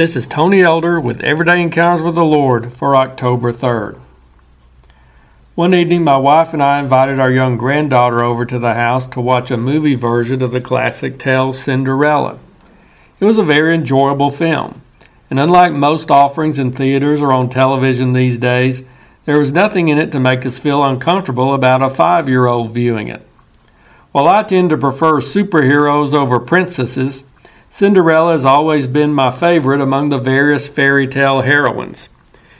This is Tony Elder with Everyday Encounters with the Lord for October 3rd. One evening, my wife and I invited our young granddaughter over to the house to watch a movie version of the classic tale Cinderella. It was a very enjoyable film, and unlike most offerings in theaters or on television these days, there was nothing in it to make us feel uncomfortable about a five year old viewing it. While I tend to prefer superheroes over princesses, Cinderella has always been my favorite among the various fairy tale heroines.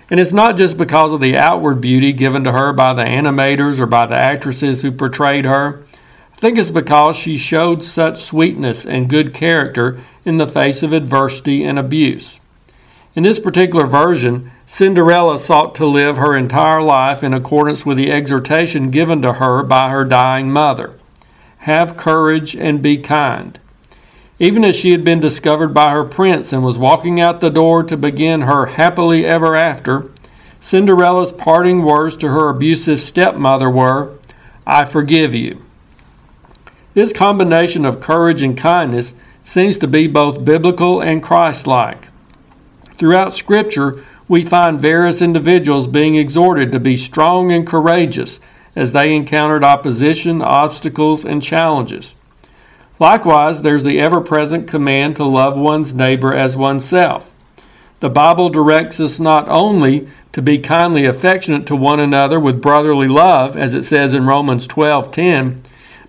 And it's not just because of the outward beauty given to her by the animators or by the actresses who portrayed her. I think it's because she showed such sweetness and good character in the face of adversity and abuse. In this particular version, Cinderella sought to live her entire life in accordance with the exhortation given to her by her dying mother Have courage and be kind. Even as she had been discovered by her prince and was walking out the door to begin her happily ever after, Cinderella's parting words to her abusive stepmother were, I forgive you. This combination of courage and kindness seems to be both biblical and Christ like. Throughout Scripture, we find various individuals being exhorted to be strong and courageous as they encountered opposition, obstacles, and challenges. Likewise, there's the ever present command to love one's neighbor as oneself. The Bible directs us not only to be kindly affectionate to one another with brotherly love, as it says in Romans 12:10,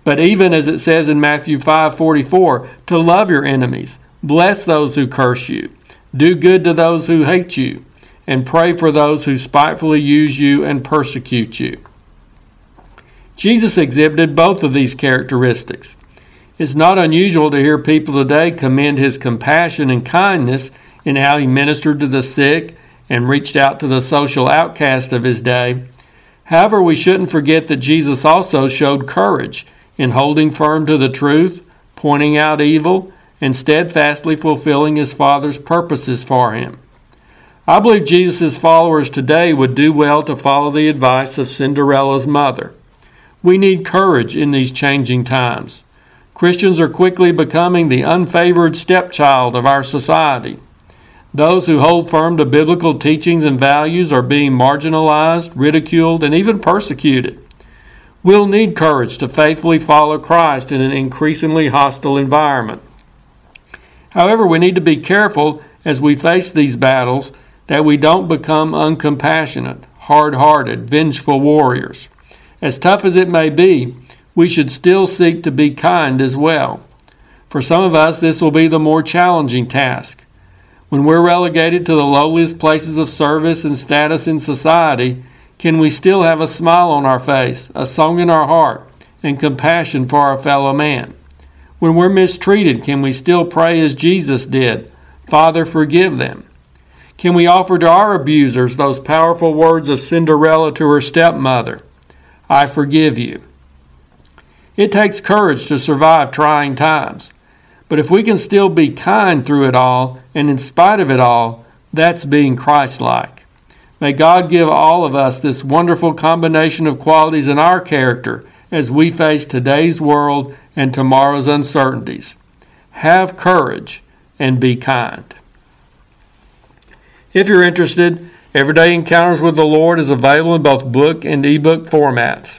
but even as it says in Matthew 5:44, to love your enemies, bless those who curse you, do good to those who hate you, and pray for those who spitefully use you and persecute you. Jesus exhibited both of these characteristics. It's not unusual to hear people today commend his compassion and kindness in how he ministered to the sick and reached out to the social outcast of his day. However, we shouldn't forget that Jesus also showed courage in holding firm to the truth, pointing out evil, and steadfastly fulfilling his Father's purposes for him. I believe Jesus' followers today would do well to follow the advice of Cinderella's mother. We need courage in these changing times. Christians are quickly becoming the unfavored stepchild of our society. Those who hold firm to biblical teachings and values are being marginalized, ridiculed, and even persecuted. We'll need courage to faithfully follow Christ in an increasingly hostile environment. However, we need to be careful as we face these battles that we don't become uncompassionate, hard hearted, vengeful warriors. As tough as it may be, we should still seek to be kind as well. For some of us, this will be the more challenging task. When we're relegated to the lowliest places of service and status in society, can we still have a smile on our face, a song in our heart, and compassion for our fellow man? When we're mistreated, can we still pray as Jesus did, Father, forgive them? Can we offer to our abusers those powerful words of Cinderella to her stepmother, I forgive you? It takes courage to survive trying times. But if we can still be kind through it all and in spite of it all, that's being Christ like. May God give all of us this wonderful combination of qualities in our character as we face today's world and tomorrow's uncertainties. Have courage and be kind. If you're interested, Everyday Encounters with the Lord is available in both book and ebook formats.